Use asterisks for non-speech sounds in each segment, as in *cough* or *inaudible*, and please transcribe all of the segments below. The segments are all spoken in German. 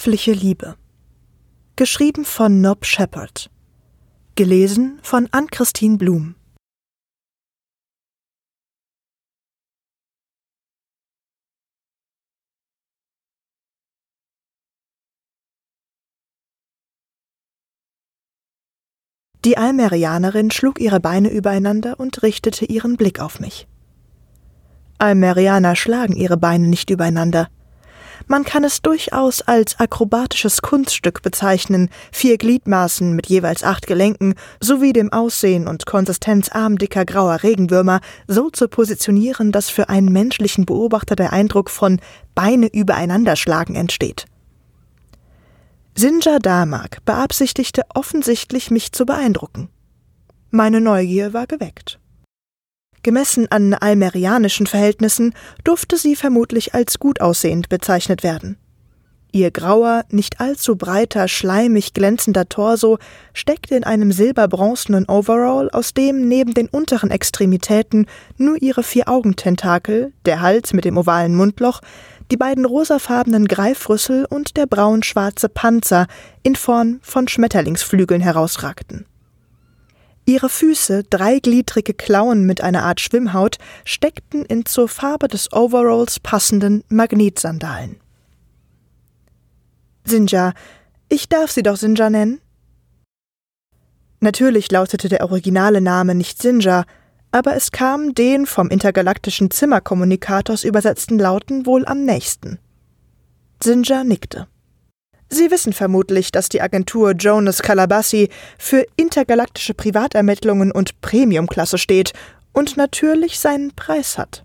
Käufliche Liebe. Geschrieben von Nob Shepard. Gelesen von Ann-Christine Blum. Die Almerianerin schlug ihre Beine übereinander und richtete ihren Blick auf mich. Almerianer schlagen ihre Beine nicht übereinander. Man kann es durchaus als akrobatisches Kunststück bezeichnen, vier Gliedmaßen mit jeweils acht Gelenken sowie dem Aussehen und Konsistenz armdicker grauer Regenwürmer so zu positionieren, dass für einen menschlichen Beobachter der Eindruck von Beine übereinanderschlagen entsteht. Sinja Damak beabsichtigte offensichtlich, mich zu beeindrucken. Meine Neugier war geweckt. Gemessen an almerianischen Verhältnissen durfte sie vermutlich als gut aussehend bezeichnet werden. Ihr grauer, nicht allzu breiter, schleimig glänzender Torso steckte in einem silberbronzenen Overall, aus dem neben den unteren Extremitäten nur ihre vier Augententakel, der Hals mit dem ovalen Mundloch, die beiden rosafarbenen Greifrüssel und der braun-schwarze Panzer in Form von Schmetterlingsflügeln herausragten. Ihre Füße, dreigliedrige Klauen mit einer Art Schwimmhaut, steckten in zur Farbe des Overalls passenden Magnetsandalen. Sinja, ich darf Sie doch Sinja nennen? Natürlich lautete der originale Name nicht Sinja, aber es kam den vom intergalaktischen Zimmerkommunikators übersetzten Lauten wohl am nächsten. Sinja nickte. Sie wissen vermutlich, dass die Agentur Jonas Calabassi für intergalaktische Privatermittlungen und Premiumklasse steht und natürlich seinen Preis hat.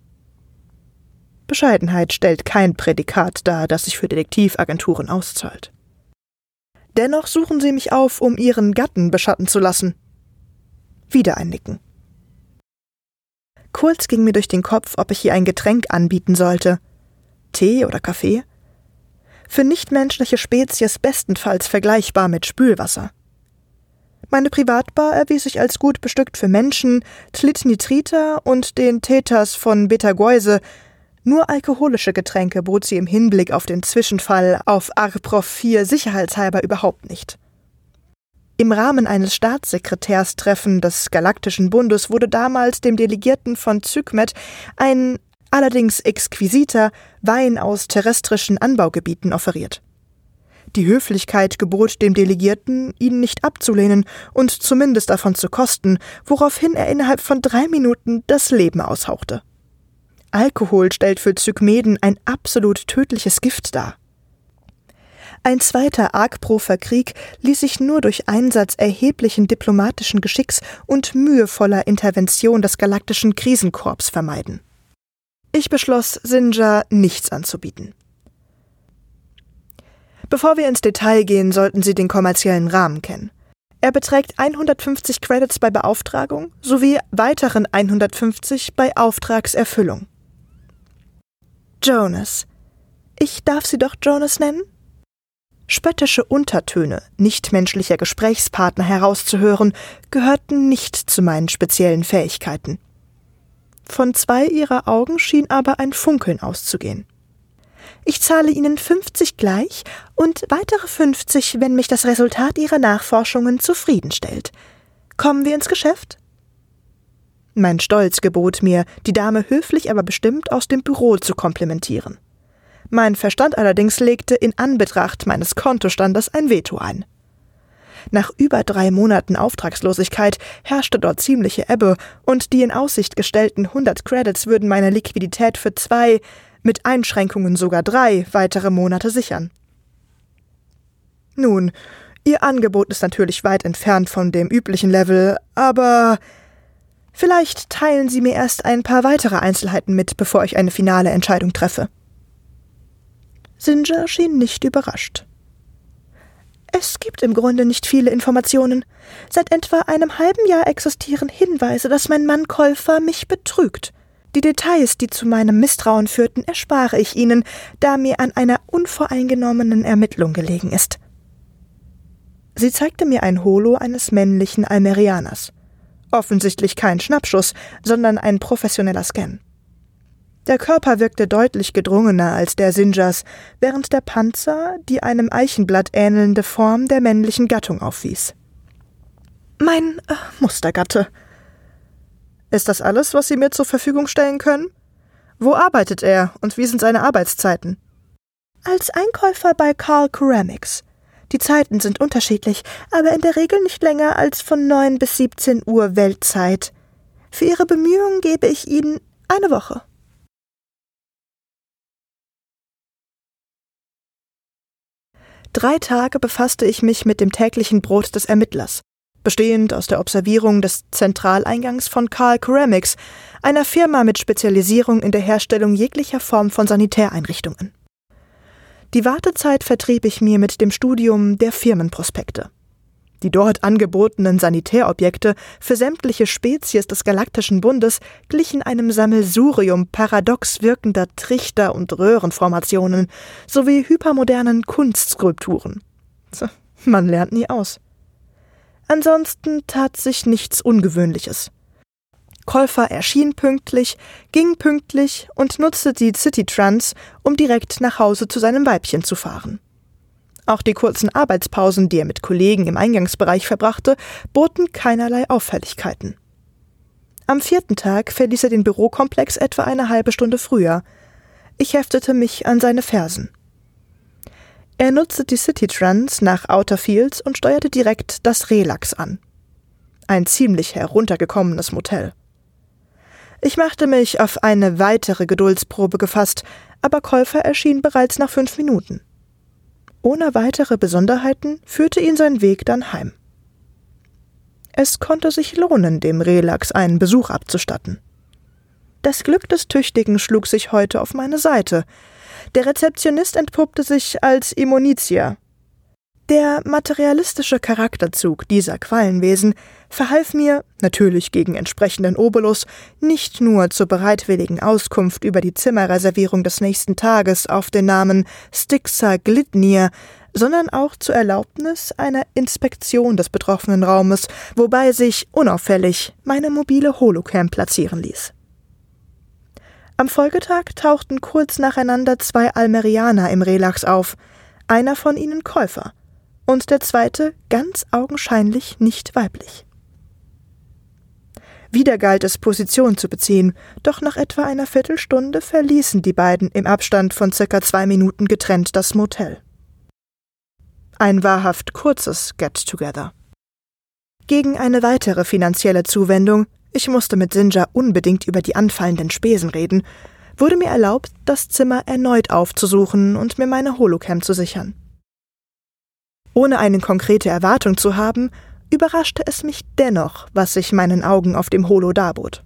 Bescheidenheit stellt kein Prädikat dar, das sich für Detektivagenturen auszahlt. Dennoch suchen Sie mich auf, um Ihren Gatten beschatten zu lassen. Wieder ein Nicken. Kurz ging mir durch den Kopf, ob ich ihr ein Getränk anbieten sollte. Tee oder Kaffee? Für nichtmenschliche Spezies bestenfalls vergleichbar mit Spülwasser. Meine Privatbar erwies sich als gut bestückt für Menschen, Tlitnitriter und den Täters von Betageuse. Nur alkoholische Getränke bot sie im Hinblick auf den Zwischenfall auf Arprof 4 sicherheitshalber überhaupt nicht. Im Rahmen eines Staatssekretärstreffen des Galaktischen Bundes wurde damals dem Delegierten von Zykmet ein allerdings exquisiter Wein aus terrestrischen Anbaugebieten offeriert. Die Höflichkeit gebot dem Delegierten, ihn nicht abzulehnen und zumindest davon zu kosten, woraufhin er innerhalb von drei Minuten das Leben aushauchte. Alkohol stellt für Zykmeden ein absolut tödliches Gift dar. Ein zweiter Argprofer Krieg ließ sich nur durch Einsatz erheblichen diplomatischen Geschicks und mühevoller Intervention des galaktischen Krisenkorps vermeiden. Ich beschloss, Sinja nichts anzubieten. Bevor wir ins Detail gehen, sollten Sie den kommerziellen Rahmen kennen. Er beträgt 150 Credits bei Beauftragung sowie weiteren 150 bei Auftragserfüllung. Jonas. Ich darf Sie doch Jonas nennen? Spöttische Untertöne nichtmenschlicher Gesprächspartner herauszuhören, gehörten nicht zu meinen speziellen Fähigkeiten. Von zwei ihrer Augen schien aber ein Funkeln auszugehen. Ich zahle Ihnen 50 gleich und weitere 50, wenn mich das Resultat Ihrer Nachforschungen zufriedenstellt. Kommen wir ins Geschäft? Mein Stolz gebot mir, die Dame höflich aber bestimmt aus dem Büro zu komplimentieren. Mein Verstand allerdings legte in Anbetracht meines Kontostandes ein Veto ein. Nach über drei Monaten Auftragslosigkeit herrschte dort ziemliche Ebbe, und die in Aussicht gestellten 100 Credits würden meine Liquidität für zwei, mit Einschränkungen sogar drei weitere Monate sichern. Nun, Ihr Angebot ist natürlich weit entfernt von dem üblichen Level, aber vielleicht teilen Sie mir erst ein paar weitere Einzelheiten mit, bevor ich eine finale Entscheidung treffe. Singer schien nicht überrascht. Es gibt im Grunde nicht viele Informationen. Seit etwa einem halben Jahr existieren Hinweise, dass mein Mann Käufer mich betrügt. Die Details, die zu meinem Misstrauen führten, erspare ich Ihnen, da mir an einer unvoreingenommenen Ermittlung gelegen ist. Sie zeigte mir ein Holo eines männlichen Almerianers. Offensichtlich kein Schnappschuss, sondern ein professioneller Scan. Der Körper wirkte deutlich gedrungener als der Sinjas, während der Panzer die einem Eichenblatt ähnelnde Form der männlichen Gattung aufwies. Mein äh, Mustergatte. Ist das alles, was Sie mir zur Verfügung stellen können? Wo arbeitet er und wie sind seine Arbeitszeiten? Als Einkäufer bei Carl Ceramics. Die Zeiten sind unterschiedlich, aber in der Regel nicht länger als von 9 bis 17 Uhr Weltzeit. Für Ihre Bemühungen gebe ich Ihnen eine Woche. Drei Tage befasste ich mich mit dem täglichen Brot des Ermittlers, bestehend aus der Observierung des Zentraleingangs von Carl Ceramics, einer Firma mit Spezialisierung in der Herstellung jeglicher Form von Sanitäreinrichtungen. Die Wartezeit vertrieb ich mir mit dem Studium der Firmenprospekte. Die dort angebotenen Sanitärobjekte für sämtliche Spezies des Galaktischen Bundes glichen einem Sammelsurium paradox wirkender Trichter- und Röhrenformationen sowie hypermodernen Kunstskulpturen. Man lernt nie aus. Ansonsten tat sich nichts Ungewöhnliches. Käufer erschien pünktlich, ging pünktlich und nutzte die Citytrans, um direkt nach Hause zu seinem Weibchen zu fahren. Auch die kurzen Arbeitspausen, die er mit Kollegen im Eingangsbereich verbrachte, boten keinerlei Auffälligkeiten. Am vierten Tag verließ er den Bürokomplex etwa eine halbe Stunde früher. Ich heftete mich an seine Fersen. Er nutzte die Citytrans nach Outer Fields und steuerte direkt das Relax an. Ein ziemlich heruntergekommenes Motel. Ich machte mich auf eine weitere Geduldsprobe gefasst, aber Käufer erschien bereits nach fünf Minuten. Ohne weitere Besonderheiten führte ihn sein Weg dann heim. Es konnte sich lohnen, dem Relax einen Besuch abzustatten. Das Glück des Tüchtigen schlug sich heute auf meine Seite. Der Rezeptionist entpuppte sich als Immonitia, der materialistische Charakterzug dieser Quallenwesen verhalf mir, natürlich gegen entsprechenden Obolus, nicht nur zur bereitwilligen Auskunft über die Zimmerreservierung des nächsten Tages auf den Namen Stixa Glitnir, sondern auch zur Erlaubnis einer Inspektion des betroffenen Raumes, wobei sich unauffällig meine mobile Holocam platzieren ließ. Am Folgetag tauchten kurz nacheinander zwei Almerianer im Relax auf, einer von ihnen Käufer – und der zweite ganz augenscheinlich nicht weiblich. Wieder galt es, Position zu beziehen, doch nach etwa einer Viertelstunde verließen die beiden im Abstand von circa zwei Minuten getrennt das Motel. Ein wahrhaft kurzes Get-Together. Gegen eine weitere finanzielle Zuwendung, ich musste mit Sinja unbedingt über die anfallenden Spesen reden, wurde mir erlaubt, das Zimmer erneut aufzusuchen und mir meine Holocam zu sichern. Ohne eine konkrete Erwartung zu haben, überraschte es mich dennoch, was sich meinen Augen auf dem Holo darbot.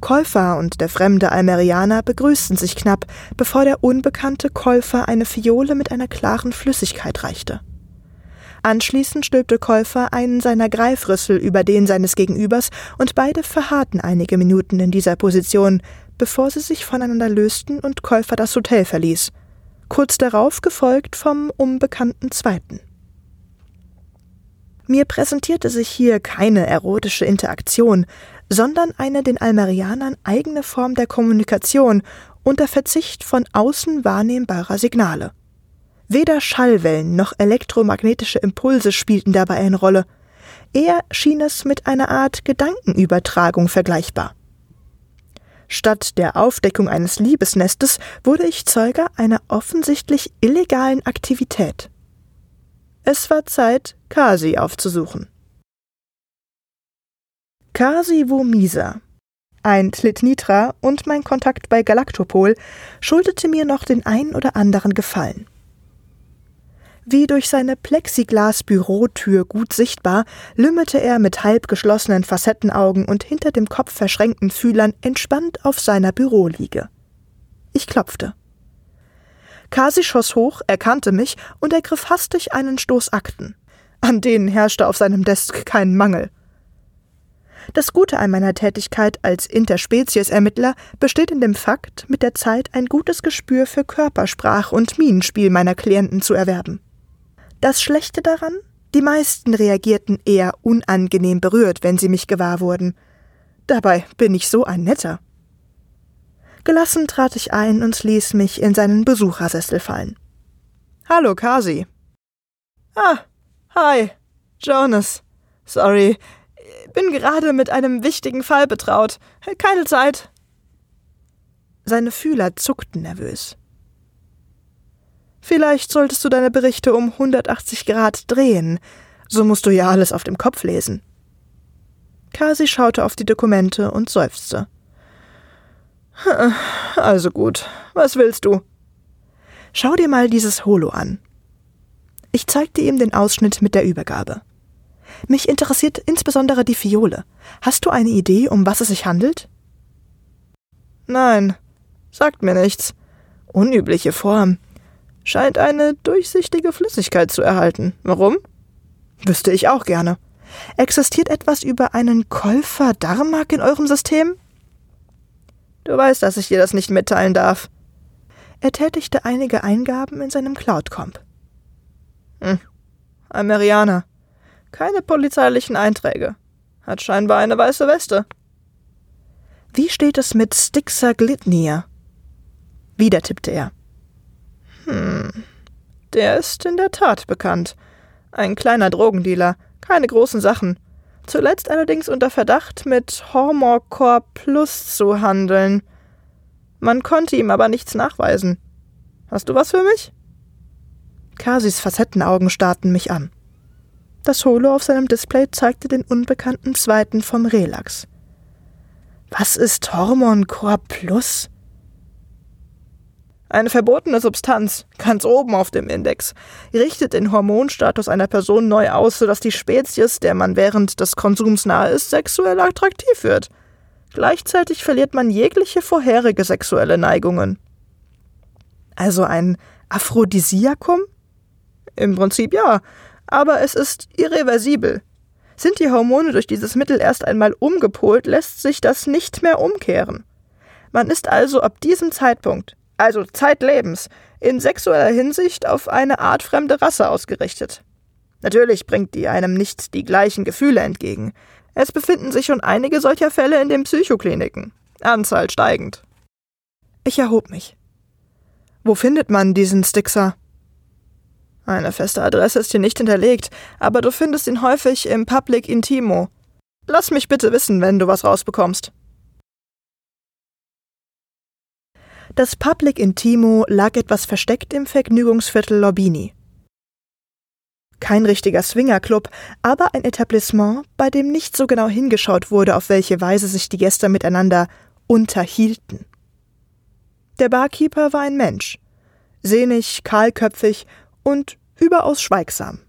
Käufer und der fremde Almerianer begrüßten sich knapp, bevor der unbekannte Käufer eine Fiole mit einer klaren Flüssigkeit reichte. Anschließend stülpte Käufer einen seiner Greifrüssel über den seines Gegenübers und beide verharrten einige Minuten in dieser Position, bevor sie sich voneinander lösten und Käufer das Hotel verließ – kurz darauf gefolgt vom unbekannten Zweiten. Mir präsentierte sich hier keine erotische Interaktion, sondern eine den Almerianern eigene Form der Kommunikation unter Verzicht von außen wahrnehmbarer Signale. Weder Schallwellen noch elektromagnetische Impulse spielten dabei eine Rolle, eher schien es mit einer Art Gedankenübertragung vergleichbar. Statt der Aufdeckung eines Liebesnestes wurde ich Zeuge einer offensichtlich illegalen Aktivität. Es war Zeit, Kasi aufzusuchen. Kasi Womisa, ein Tlitnitra und mein Kontakt bei Galaktopol schuldete mir noch den ein oder anderen Gefallen. Wie durch seine Plexiglas-Bürotür gut sichtbar, lümmelte er mit halb geschlossenen Facettenaugen und hinter dem Kopf verschränkten Fühlern entspannt auf seiner Büroliege. Ich klopfte. Kasi schoss hoch, erkannte mich und ergriff hastig einen Stoß Akten. An denen herrschte auf seinem Desk kein Mangel. Das Gute an meiner Tätigkeit als Interspezies-Ermittler besteht in dem Fakt, mit der Zeit ein gutes Gespür für Körpersprache und Minenspiel meiner Klienten zu erwerben. Das Schlechte daran? Die meisten reagierten eher unangenehm berührt, wenn sie mich gewahr wurden. Dabei bin ich so ein netter. Gelassen trat ich ein und ließ mich in seinen Besuchersessel fallen. Hallo, Kasi. Ah, hi, Jonas. Sorry, bin gerade mit einem wichtigen Fall betraut. Keine Zeit. Seine Fühler zuckten nervös. Vielleicht solltest du deine Berichte um 180 Grad drehen. So musst du ja alles auf dem Kopf lesen. Kasi schaute auf die Dokumente und seufzte. Also gut, was willst du? Schau dir mal dieses Holo an. Ich zeigte ihm den Ausschnitt mit der Übergabe. Mich interessiert insbesondere die Fiole. Hast du eine Idee, um was es sich handelt? Nein, sagt mir nichts. Unübliche Form. Scheint eine durchsichtige Flüssigkeit zu erhalten. Warum? Wüsste ich auch gerne. Existiert etwas über einen Käufer Darmak in eurem System? Du weißt, dass ich dir das nicht mitteilen darf. Er tätigte einige Eingaben in seinem Cloud-Comp. Hm. Amerianer. Keine polizeilichen Einträge. Hat scheinbar eine weiße Weste. Wie steht es mit Stixer Glitnir? Wieder tippte er. Hm. Der ist in der Tat bekannt. Ein kleiner Drogendealer. Keine großen Sachen. Zuletzt allerdings unter Verdacht, mit Hormorcore Plus zu handeln. Man konnte ihm aber nichts nachweisen. Hast du was für mich? Kasis Facettenaugen starrten mich an. Das Holo auf seinem Display zeigte den unbekannten zweiten vom Relax. Was ist Hormoncore Plus? Eine verbotene Substanz, ganz oben auf dem Index, richtet den Hormonstatus einer Person neu aus, sodass die Spezies, der man während des Konsums nahe ist, sexuell attraktiv wird. Gleichzeitig verliert man jegliche vorherige sexuelle Neigungen. Also ein Aphrodisiakum? Im Prinzip ja, aber es ist irreversibel. Sind die Hormone durch dieses Mittel erst einmal umgepolt, lässt sich das nicht mehr umkehren. Man ist also ab diesem Zeitpunkt also zeitlebens, in sexueller Hinsicht auf eine artfremde Rasse ausgerichtet. Natürlich bringt die einem nicht die gleichen Gefühle entgegen. Es befinden sich schon einige solcher Fälle in den Psychokliniken. Anzahl steigend. Ich erhob mich. Wo findet man diesen Stixer? Eine feste Adresse ist hier nicht hinterlegt, aber du findest ihn häufig im Public Intimo. Lass mich bitte wissen, wenn du was rausbekommst. Das Public Intimo lag etwas versteckt im Vergnügungsviertel Lorbini. Kein richtiger Swingerclub, aber ein Etablissement, bei dem nicht so genau hingeschaut wurde, auf welche Weise sich die Gäste miteinander unterhielten. Der Barkeeper war ein Mensch, sehnig, kahlköpfig und überaus schweigsam.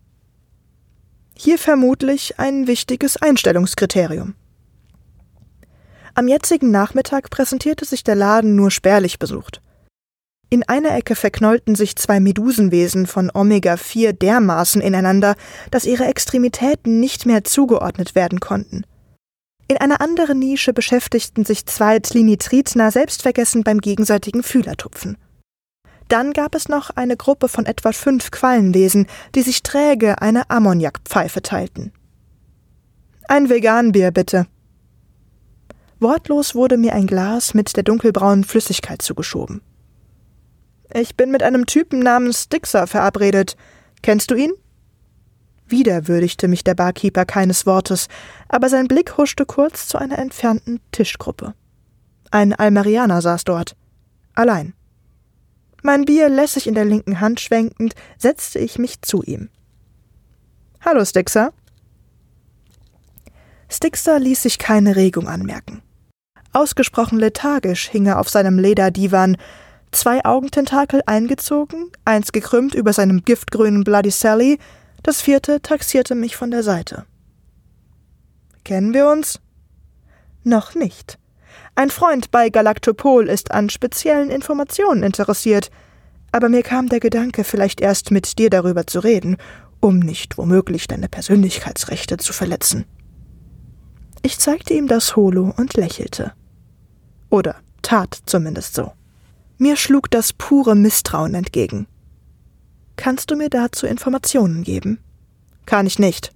Hier vermutlich ein wichtiges Einstellungskriterium. Am jetzigen Nachmittag präsentierte sich der Laden nur spärlich besucht. In einer Ecke verknollten sich zwei Medusenwesen von Omega-4 dermaßen ineinander, dass ihre Extremitäten nicht mehr zugeordnet werden konnten. In einer anderen Nische beschäftigten sich zwei Tlinitritner selbstvergessen beim gegenseitigen Fühlertupfen. Dann gab es noch eine Gruppe von etwa fünf Quallenwesen, die sich träge eine Ammoniakpfeife teilten. Ein Veganbier, bitte, Wortlos wurde mir ein Glas mit der dunkelbraunen Flüssigkeit zugeschoben. Ich bin mit einem Typen namens Stixer verabredet. Kennst du ihn? Wieder würdigte mich der Barkeeper keines Wortes, aber sein Blick huschte kurz zu einer entfernten Tischgruppe. Ein Almerianer saß dort. Allein. Mein Bier lässig in der linken Hand schwenkend, setzte ich mich zu ihm. Hallo, Stixer. Stixer ließ sich keine Regung anmerken. Ausgesprochen lethargisch hing er auf seinem Lederdivan, zwei Augententakel eingezogen, eins gekrümmt über seinem giftgrünen Bloody Sally, das vierte taxierte mich von der Seite. Kennen wir uns? Noch nicht. Ein Freund bei Galaktopol ist an speziellen Informationen interessiert, aber mir kam der Gedanke, vielleicht erst mit dir darüber zu reden, um nicht womöglich deine Persönlichkeitsrechte zu verletzen. Ich zeigte ihm das Holo und lächelte. Oder tat zumindest so. Mir schlug das pure Misstrauen entgegen. Kannst du mir dazu Informationen geben? Kann ich nicht.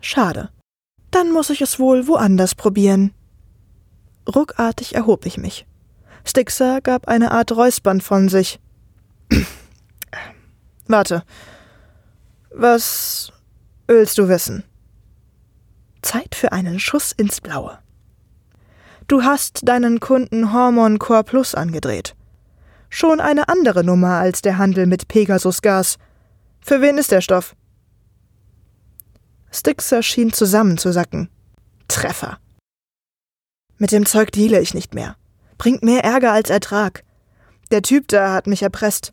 Schade. Dann muss ich es wohl woanders probieren. Ruckartig erhob ich mich. Stixer gab eine Art Räuspern von sich. *clears throat* Warte. Was willst du wissen? Zeit für einen Schuss ins Blaue. Du hast deinen Kunden Hormon Core Plus angedreht. Schon eine andere Nummer als der Handel mit Pegasusgas. Für wen ist der Stoff? Stixer schien zusammenzusacken. Treffer. Mit dem Zeug deale ich nicht mehr. Bringt mehr Ärger als Ertrag. Der Typ da hat mich erpresst.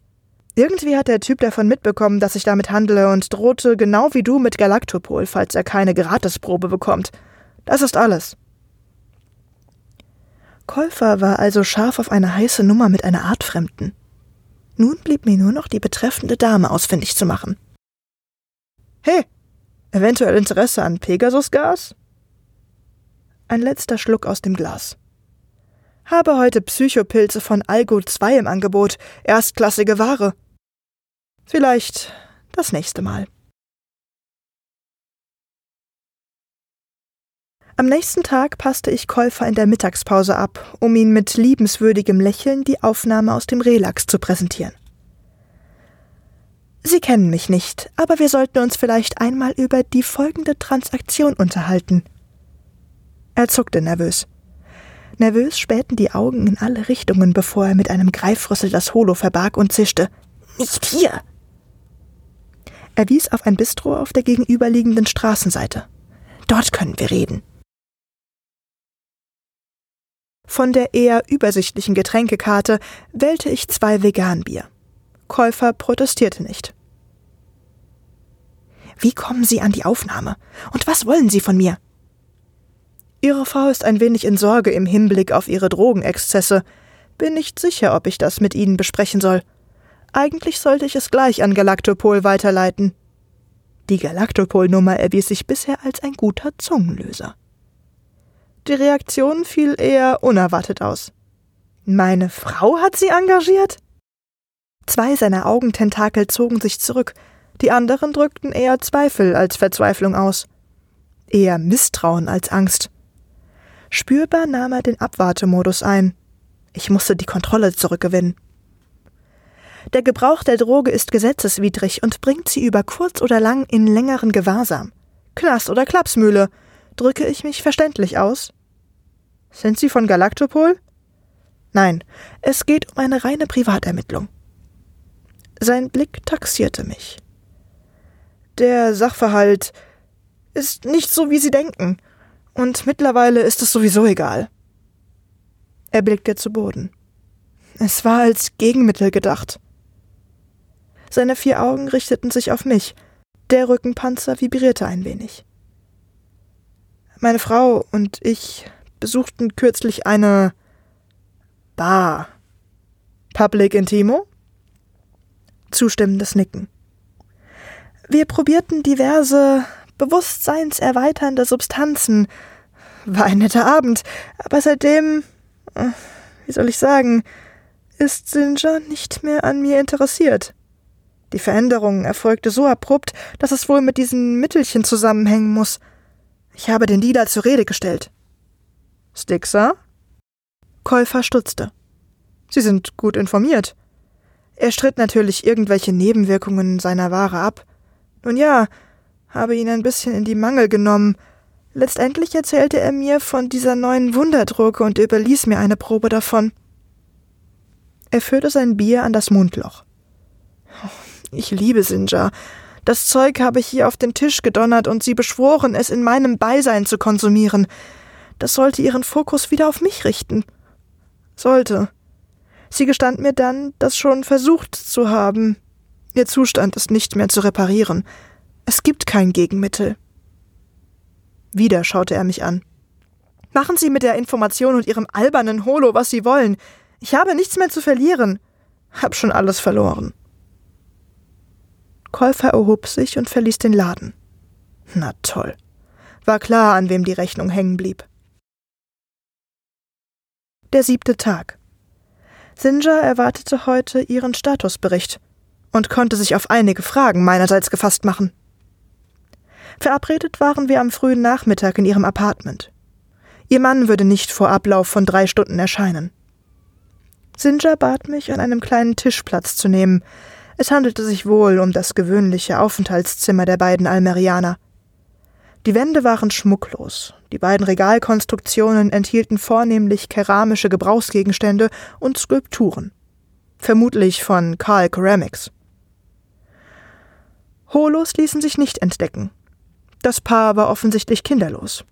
Irgendwie hat der Typ davon mitbekommen, dass ich damit handle und drohte genau wie du mit Galaktopol, falls er keine Gratisprobe bekommt. Das ist alles. Käufer war also scharf auf eine heiße Nummer mit einer Artfremden. Nun blieb mir nur noch die betreffende Dame ausfindig zu machen. Hey, eventuell Interesse an Pegasusgas? Ein letzter Schluck aus dem Glas. Habe heute Psychopilze von Algo 2 im Angebot, erstklassige Ware. Vielleicht das nächste Mal. Am nächsten Tag passte ich Käufer in der Mittagspause ab, um ihn mit liebenswürdigem Lächeln die Aufnahme aus dem Relax zu präsentieren. Sie kennen mich nicht, aber wir sollten uns vielleicht einmal über die folgende Transaktion unterhalten. Er zuckte nervös. Nervös spähten die Augen in alle Richtungen, bevor er mit einem Greifrüssel das Holo verbarg und zischte. Nicht hier! Er wies auf ein Bistro auf der gegenüberliegenden Straßenseite. Dort können wir reden. Von der eher übersichtlichen Getränkekarte wählte ich zwei Veganbier. Käufer protestierte nicht. Wie kommen Sie an die Aufnahme? Und was wollen Sie von mir? Ihre Frau ist ein wenig in Sorge im Hinblick auf ihre Drogenexzesse. Bin nicht sicher, ob ich das mit Ihnen besprechen soll. Eigentlich sollte ich es gleich an Galaktopol weiterleiten. Die Galaktopol-Nummer erwies sich bisher als ein guter Zungenlöser. Die Reaktion fiel eher unerwartet aus. Meine Frau hat sie engagiert? Zwei seiner Augententakel zogen sich zurück, die anderen drückten eher Zweifel als Verzweiflung aus. Eher Misstrauen als Angst. Spürbar nahm er den Abwartemodus ein. Ich musste die Kontrolle zurückgewinnen. Der Gebrauch der Droge ist gesetzeswidrig und bringt sie über kurz oder lang in längeren Gewahrsam. Knast oder Klapsmühle. Drücke ich mich verständlich aus? Sind Sie von Galaktopol? Nein, es geht um eine reine Privatermittlung. Sein Blick taxierte mich. Der Sachverhalt ist nicht so, wie Sie denken, und mittlerweile ist es sowieso egal. Er blickte zu Boden. Es war als Gegenmittel gedacht. Seine vier Augen richteten sich auf mich. Der Rückenpanzer vibrierte ein wenig. Meine Frau und ich besuchten kürzlich eine Bar. Public Intimo? Zustimmendes Nicken. Wir probierten diverse bewusstseinserweiternde Substanzen. War ein netter Abend, aber seitdem, äh, wie soll ich sagen, ist Singer nicht mehr an mir interessiert. Die Veränderung erfolgte so abrupt, dass es wohl mit diesen Mittelchen zusammenhängen muss. Ich habe den Dealer zur Rede gestellt. Stixer? Käufer stutzte. Sie sind gut informiert. Er stritt natürlich irgendwelche Nebenwirkungen seiner Ware ab. Nun ja, habe ihn ein bisschen in die Mangel genommen. Letztendlich erzählte er mir von dieser neuen Wunderdrucke und überließ mir eine Probe davon. Er führte sein Bier an das Mundloch. Ich liebe Sinja. Das Zeug habe ich hier auf den Tisch gedonnert und sie beschworen, es in meinem Beisein zu konsumieren. Das sollte ihren Fokus wieder auf mich richten. Sollte. Sie gestand mir dann, das schon versucht zu haben. Ihr Zustand ist nicht mehr zu reparieren. Es gibt kein Gegenmittel. Wieder schaute er mich an. Machen Sie mit der Information und Ihrem albernen Holo, was Sie wollen. Ich habe nichts mehr zu verlieren. Hab schon alles verloren. Käufer erhob sich und verließ den Laden. Na toll. War klar, an wem die Rechnung hängen blieb. Der siebte Tag. Sinja erwartete heute ihren Statusbericht und konnte sich auf einige Fragen meinerseits gefasst machen. Verabredet waren wir am frühen Nachmittag in ihrem Apartment. Ihr Mann würde nicht vor Ablauf von drei Stunden erscheinen. Sinja bat mich, an einem kleinen Tisch Platz zu nehmen. Es handelte sich wohl um das gewöhnliche Aufenthaltszimmer der beiden Almerianer. Die Wände waren schmucklos, die beiden Regalkonstruktionen enthielten vornehmlich keramische Gebrauchsgegenstände und Skulpturen. Vermutlich von Carl Ceramics. Holos ließen sich nicht entdecken. Das Paar war offensichtlich kinderlos.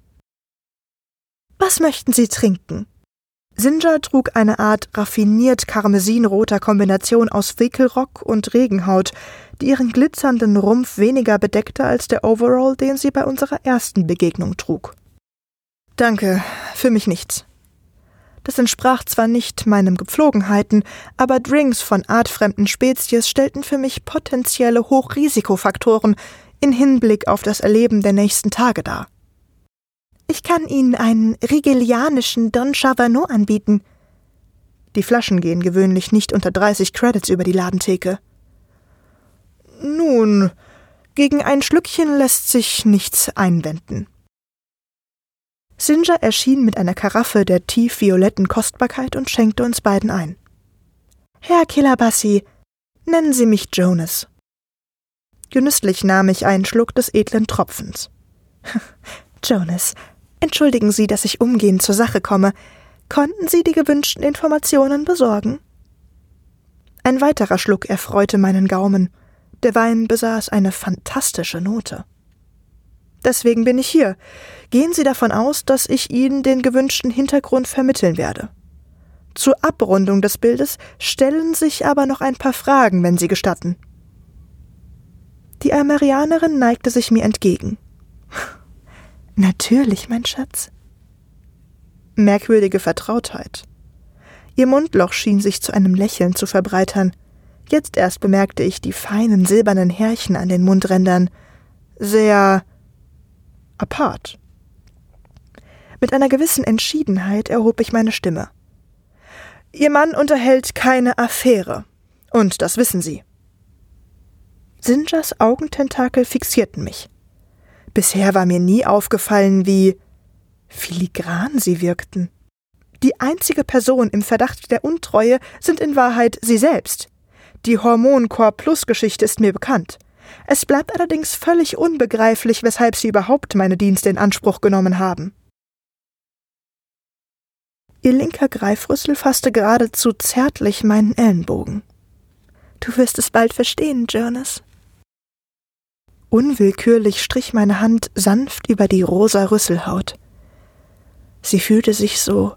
Was möchten Sie trinken? Sinja trug eine Art raffiniert karmesinroter Kombination aus Wickelrock und Regenhaut, die ihren glitzernden Rumpf weniger bedeckte als der Overall, den sie bei unserer ersten Begegnung trug. Danke, für mich nichts. Das entsprach zwar nicht meinen Gepflogenheiten, aber Drinks von artfremden Spezies stellten für mich potenzielle Hochrisikofaktoren in Hinblick auf das Erleben der nächsten Tage dar. Ich kann Ihnen einen rigelianischen Don Chavanot anbieten. Die Flaschen gehen gewöhnlich nicht unter 30 Credits über die Ladentheke. Nun, gegen ein Schlückchen lässt sich nichts einwenden. Sinja erschien mit einer Karaffe der tiefvioletten Kostbarkeit und schenkte uns beiden ein. Herr Kilabassi, nennen Sie mich Jonas. Genüsslich nahm ich einen Schluck des edlen Tropfens. *laughs* Jonas, entschuldigen Sie, dass ich umgehend zur Sache komme. Konnten Sie die gewünschten Informationen besorgen? Ein weiterer Schluck erfreute meinen Gaumen. Der Wein besaß eine fantastische Note. Deswegen bin ich hier. Gehen Sie davon aus, dass ich Ihnen den gewünschten Hintergrund vermitteln werde. Zur Abrundung des Bildes stellen sich aber noch ein paar Fragen, wenn Sie gestatten. Die Almerianerin neigte sich mir entgegen. Natürlich, mein Schatz. Merkwürdige Vertrautheit. Ihr Mundloch schien sich zu einem Lächeln zu verbreitern. Jetzt erst bemerkte ich die feinen silbernen Härchen an den Mundrändern. Sehr apart. Mit einer gewissen Entschiedenheit erhob ich meine Stimme. Ihr Mann unterhält keine Affäre. Und das wissen Sie. Sinjas Augententakel fixierten mich. Bisher war mir nie aufgefallen, wie filigran sie wirkten. Die einzige Person im Verdacht der Untreue sind in Wahrheit sie selbst. Die Hormonchor-Plus-Geschichte ist mir bekannt. Es bleibt allerdings völlig unbegreiflich, weshalb Sie überhaupt meine Dienste in Anspruch genommen haben. Ihr linker Greifrüssel fasste geradezu zärtlich meinen Ellenbogen. Du wirst es bald verstehen, Jonas. Unwillkürlich strich meine Hand sanft über die rosa Rüsselhaut. Sie fühlte sich so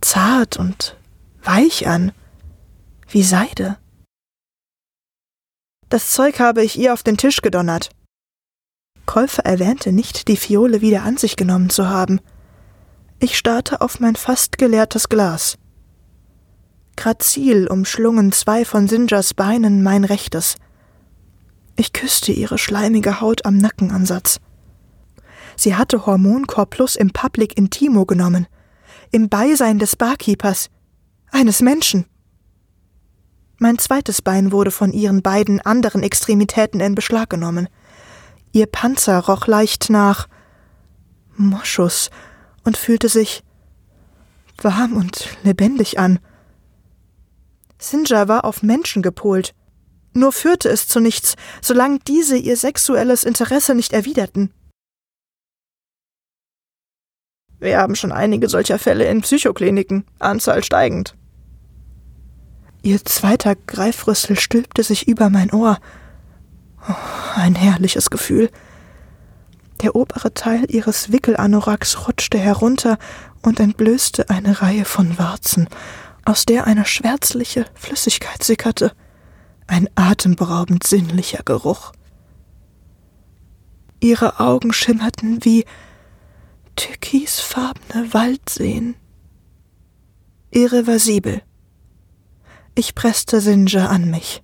zart und weich an, wie Seide. Das Zeug habe ich ihr auf den Tisch gedonnert. Käufer erwähnte nicht, die Fiole wieder an sich genommen zu haben. Ich starrte auf mein fast geleertes Glas. Grazil umschlungen zwei von Sinjas Beinen mein rechtes. Ich küsste ihre schleimige Haut am Nackenansatz. Sie hatte Hormoncore Plus im Public Intimo genommen, im Beisein des Barkeepers, eines Menschen. Mein zweites Bein wurde von ihren beiden anderen Extremitäten in Beschlag genommen. Ihr Panzer roch leicht nach Moschus und fühlte sich warm und lebendig an. Sinja war auf Menschen gepolt. Nur führte es zu nichts, solange diese ihr sexuelles Interesse nicht erwiderten. Wir haben schon einige solcher Fälle in Psychokliniken, Anzahl steigend. Ihr zweiter Greifrüssel stülpte sich über mein Ohr. Oh, ein herrliches Gefühl. Der obere Teil ihres Wickelanoraks rutschte herunter und entblößte eine Reihe von Warzen, aus der eine schwärzliche Flüssigkeit sickerte. Ein atemberaubend sinnlicher Geruch. Ihre Augen schimmerten wie türkisfarbene Waldseen. Irreversibel. Ich presste Sinja an mich.